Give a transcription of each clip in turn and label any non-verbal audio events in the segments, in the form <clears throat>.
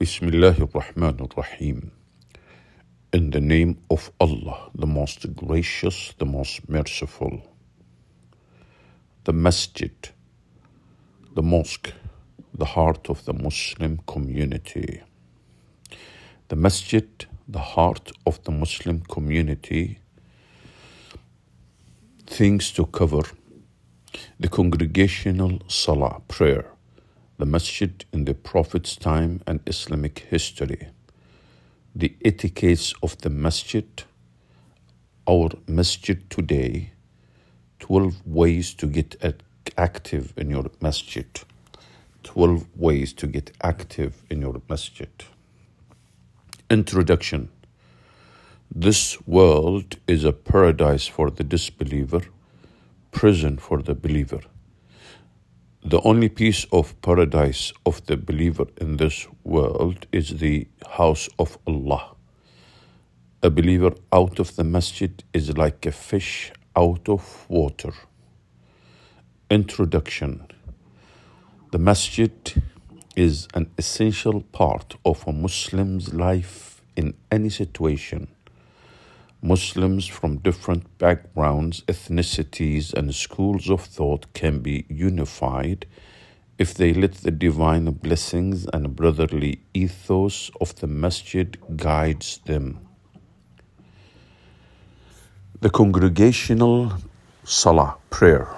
Bismillahir Rahmanir Rahim. In the name of Allah, the most gracious, the most merciful. The masjid, the mosque, the heart of the Muslim community. The masjid, the heart of the Muslim community, things to cover the congregational salah prayer, the masjid in the Prophet's time and Islamic history, the etiquettes of the masjid, our masjid today, 12 ways to get active in your masjid. 12 ways to get active in your masjid. Introduction This world is a paradise for the disbeliever, prison for the believer. The only piece of paradise of the believer in this world is the house of Allah. A believer out of the masjid is like a fish out of water. Introduction The masjid is an essential part of a Muslim's life in any situation. Muslims from different backgrounds, ethnicities, and schools of thought can be unified if they let the divine blessings and brotherly ethos of the masjid guides them. The congregational salah prayer.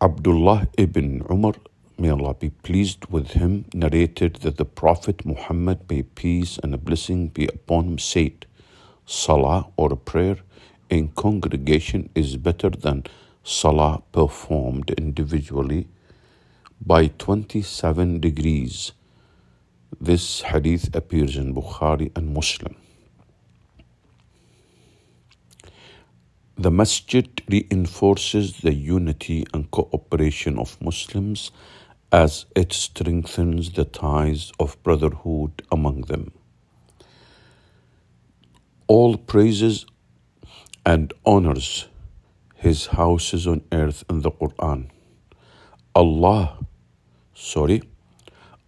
Abdullah ibn Umar, may Allah be pleased with him, narrated that the Prophet Muhammad, may peace and a blessing be upon him, said, Salah or prayer in congregation is better than salah performed individually by 27 degrees. This hadith appears in Bukhari and Muslim. The masjid reinforces the unity and cooperation of Muslims as it strengthens the ties of brotherhood among them. All praises and honors his houses on earth in the Quran. Allah, sorry,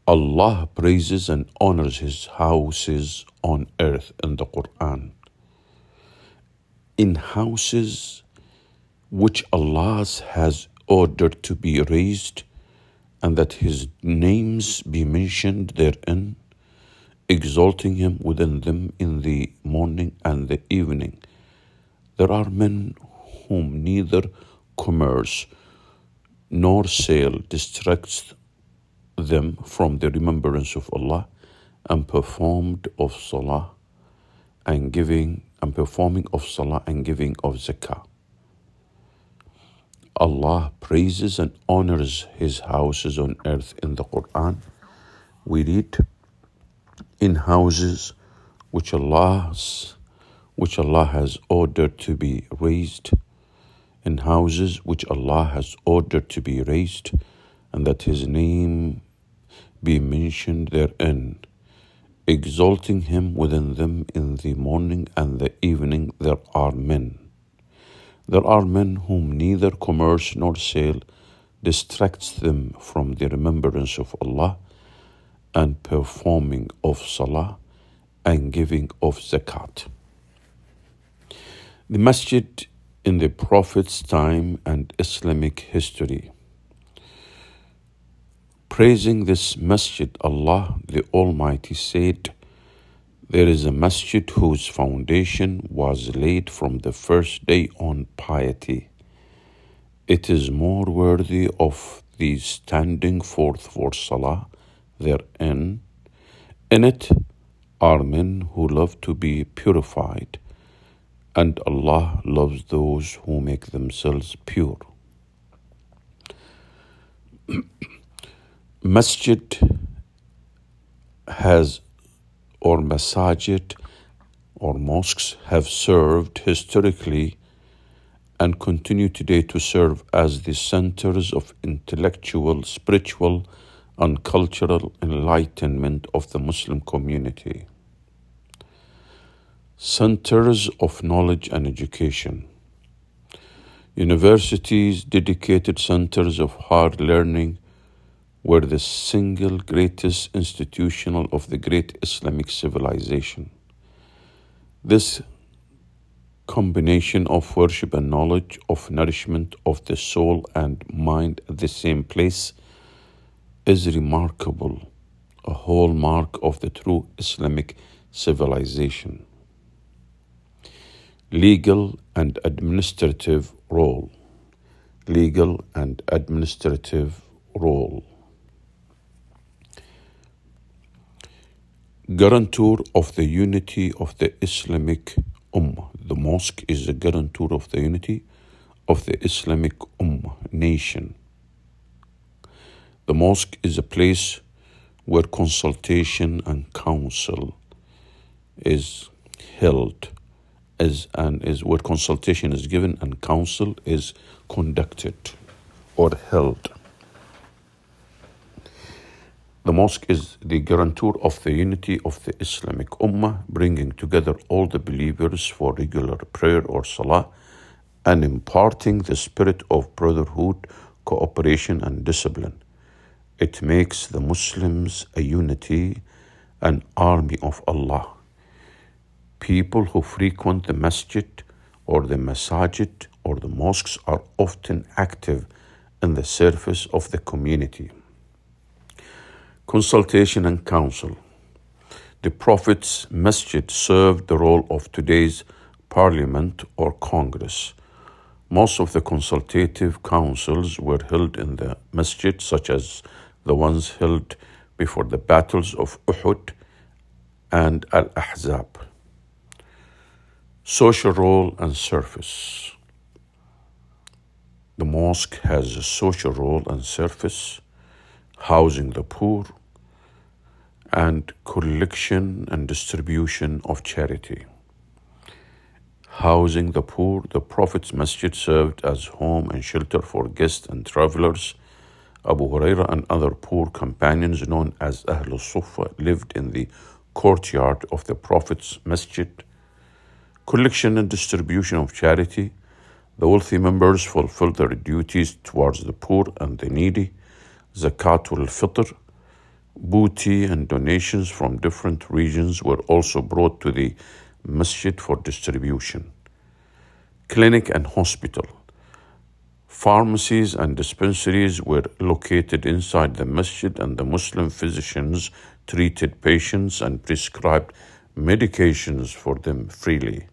Allah praises and honors his houses on earth in the Quran in houses which Allah has ordered to be raised, and that His names be mentioned therein, exalting Him within them in the morning and the evening. There are men whom neither commerce nor sale distracts them from the remembrance of Allah and performed of Salah and giving and performing of salah and giving of zakah. Allah praises and honors His houses on earth in the Quran. We read in houses which Allah's which Allah has ordered to be raised, in houses which Allah has ordered to be raised, and that His name be mentioned therein exalting him within them in the morning and the evening there are men. There are men whom neither commerce nor sale distracts them from the remembrance of Allah and performing of salah and giving of zakat. The masjid in the Prophet's time and Islamic history. Praising this masjid, Allah the Almighty said, There is a masjid whose foundation was laid from the first day on piety. It is more worthy of the standing forth for Salah therein. In it are men who love to be purified, and Allah loves those who make themselves pure. <clears throat> Masjid has or masajid or mosques have served historically and continue today to serve as the centers of intellectual, spiritual, and cultural enlightenment of the Muslim community. Centers of knowledge and education. Universities, dedicated centers of hard learning, were the single greatest institutional of the great Islamic civilization. This combination of worship and knowledge, of nourishment of the soul and mind at the same place, is remarkable, a hallmark of the true Islamic civilization. Legal and administrative role. Legal and administrative role. Guarantor of the unity of the Islamic Ummah. The mosque is the guarantor of the unity of the Islamic Ummah nation. The mosque is a place where consultation and counsel is held is and is where consultation is given and counsel is conducted or held. The mosque is the guarantor of the unity of the Islamic Ummah, bringing together all the believers for regular prayer or salah and imparting the spirit of brotherhood, cooperation, and discipline. It makes the Muslims a unity, an army of Allah. People who frequent the masjid or the masajid or the mosques are often active in the service of the community. Consultation and counsel. The Prophet's masjid served the role of today's parliament or congress. Most of the consultative councils were held in the masjid, such as the ones held before the battles of Uhud and Al Ahzab. Social role and service. The mosque has a social role and service housing the poor, and collection and distribution of charity. Housing the poor, the Prophet's masjid served as home and shelter for guests and travelers. Abu Huraira and other poor companions known as Ahlul Sufa lived in the courtyard of the Prophet's masjid. Collection and distribution of charity. The wealthy members fulfilled their duties towards the poor and the needy zakatul fitr, booty and donations from different regions were also brought to the masjid for distribution. Clinic and hospital. Pharmacies and dispensaries were located inside the masjid, and the Muslim physicians treated patients and prescribed medications for them freely.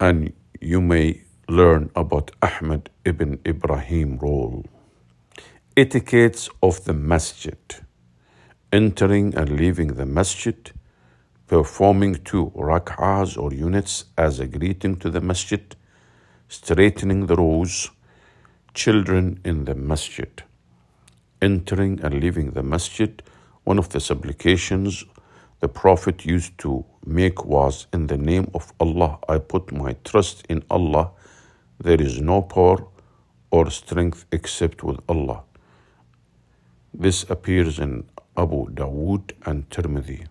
And you may learn about Ahmed ibn Ibrahim role. Etiquettes of the masjid. Entering and leaving the masjid, performing two rak'ahs or units as a greeting to the masjid, straightening the rows, children in the masjid. Entering and leaving the masjid, one of the supplications the Prophet used to make was, In the name of Allah, I put my trust in Allah there is no power or strength except with Allah. This appears in Abu Dawood and Tirmidhi.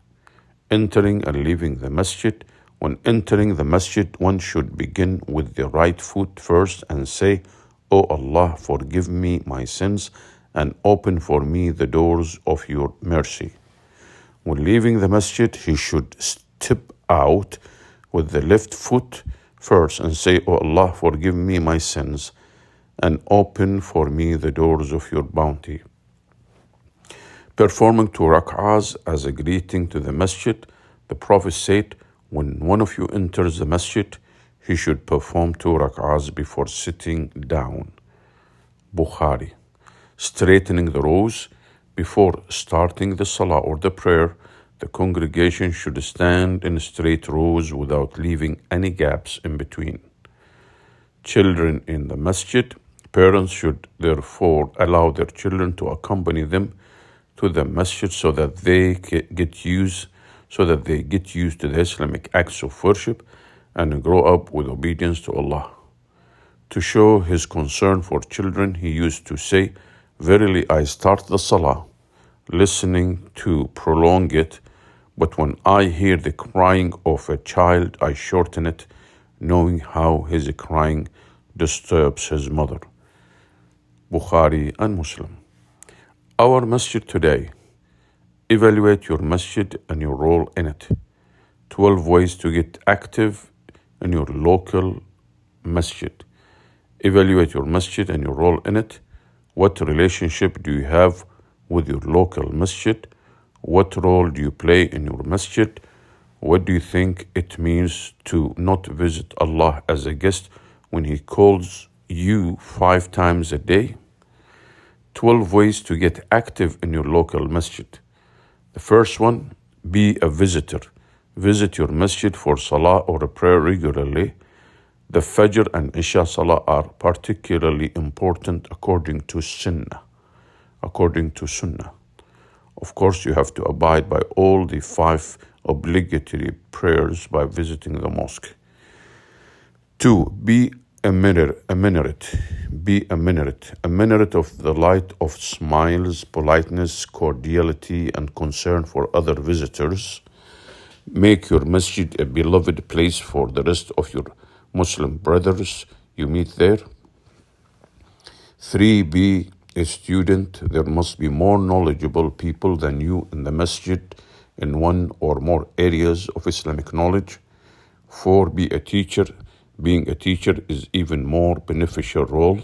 Entering and leaving the masjid. When entering the masjid, one should begin with the right foot first and say, O Allah, forgive me my sins and open for me the doors of your mercy. When leaving the masjid, he should step out with the left foot first and say, O Allah, forgive me my sins and open for me the doors of your bounty. Performing two rak'ahs as a greeting to the masjid, the Prophet said, when one of you enters the masjid, he should perform two rak'ahs before sitting down. Bukhari. Straightening the rows before starting the salah or the prayer the congregation should stand in straight rows without leaving any gaps in between. Children in the masjid, parents should therefore allow their children to accompany them to the masjid so that they get used so that they get used to the Islamic acts of worship and grow up with obedience to Allah. To show his concern for children, he used to say, Verily I start the salah, listening to prolong it but when I hear the crying of a child, I shorten it, knowing how his crying disturbs his mother. Bukhari, and Muslim. Our masjid today. Evaluate your masjid and your role in it. 12 ways to get active in your local masjid. Evaluate your masjid and your role in it. What relationship do you have with your local masjid? What role do you play in your masjid? What do you think it means to not visit Allah as a guest when He calls you five times a day? 12 ways to get active in your local masjid. The first one, be a visitor. Visit your masjid for salah or a prayer regularly. The Fajr and Isha Salah are particularly important according to Sunnah. According to Sunnah. Of course, you have to abide by all the five obligatory prayers by visiting the mosque. Two, be a minaret, a minaret, be a minaret, a minaret of the light of smiles, politeness, cordiality, and concern for other visitors. Make your masjid a beloved place for the rest of your Muslim brothers you meet there. Three, be a student. There must be more knowledgeable people than you in the masjid in one or more areas of Islamic knowledge. Four, be a teacher being a teacher is even more beneficial role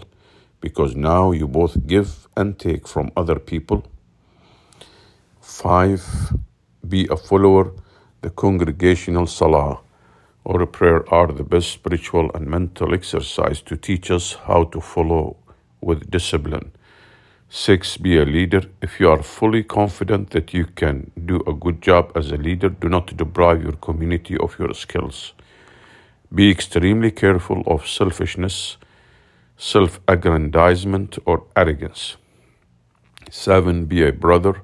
because now you both give and take from other people. Five, be a follower. The congregational salah or a prayer are the best spiritual and mental exercise to teach us how to follow with discipline. Six, be a leader. If you are fully confident that you can do a good job as a leader, do not deprive your community of your skills. Be extremely careful of selfishness, self aggrandizement, or arrogance. Seven, be a brother.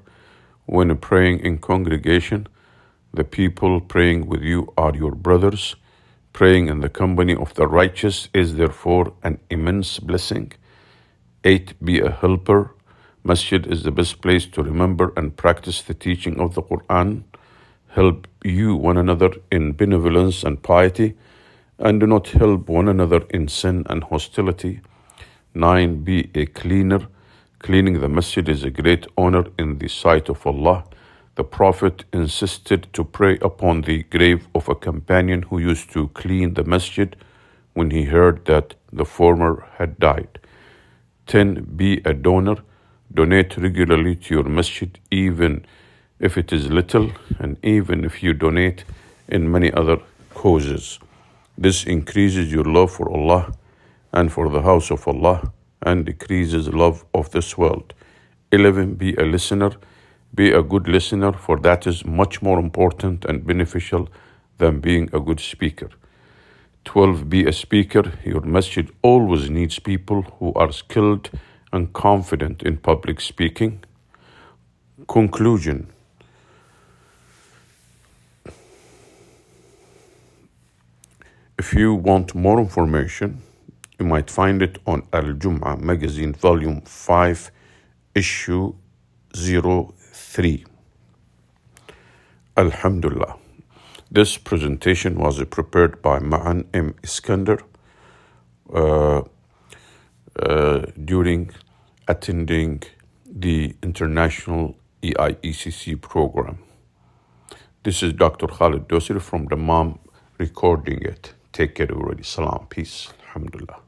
When praying in congregation, the people praying with you are your brothers. Praying in the company of the righteous is therefore an immense blessing. Eight, be a helper. Masjid is the best place to remember and practice the teaching of the Quran. Help you one another in benevolence and piety and do not help one another in sin and hostility. 9. Be a cleaner. Cleaning the masjid is a great honor in the sight of Allah. The Prophet insisted to pray upon the grave of a companion who used to clean the masjid when he heard that the former had died. 10. Be a donor. Donate regularly to your masjid, even if it is little, and even if you donate in many other causes. This increases your love for Allah and for the house of Allah and decreases love of this world. 11. Be a listener. Be a good listener, for that is much more important and beneficial than being a good speaker. 12. Be a speaker. Your masjid always needs people who are skilled and confident in public speaking. Conclusion If you want more information, you might find it on Al Jum'ah magazine, volume 5, issue 03. Alhamdulillah. This presentation was prepared by Ma'an M. Iskander uh, uh, during attending the International EIECC program. This is Dr. Khalid Dosir from the MOM recording it. Take care, everybody. Salam. Peace. Alhamdulillah.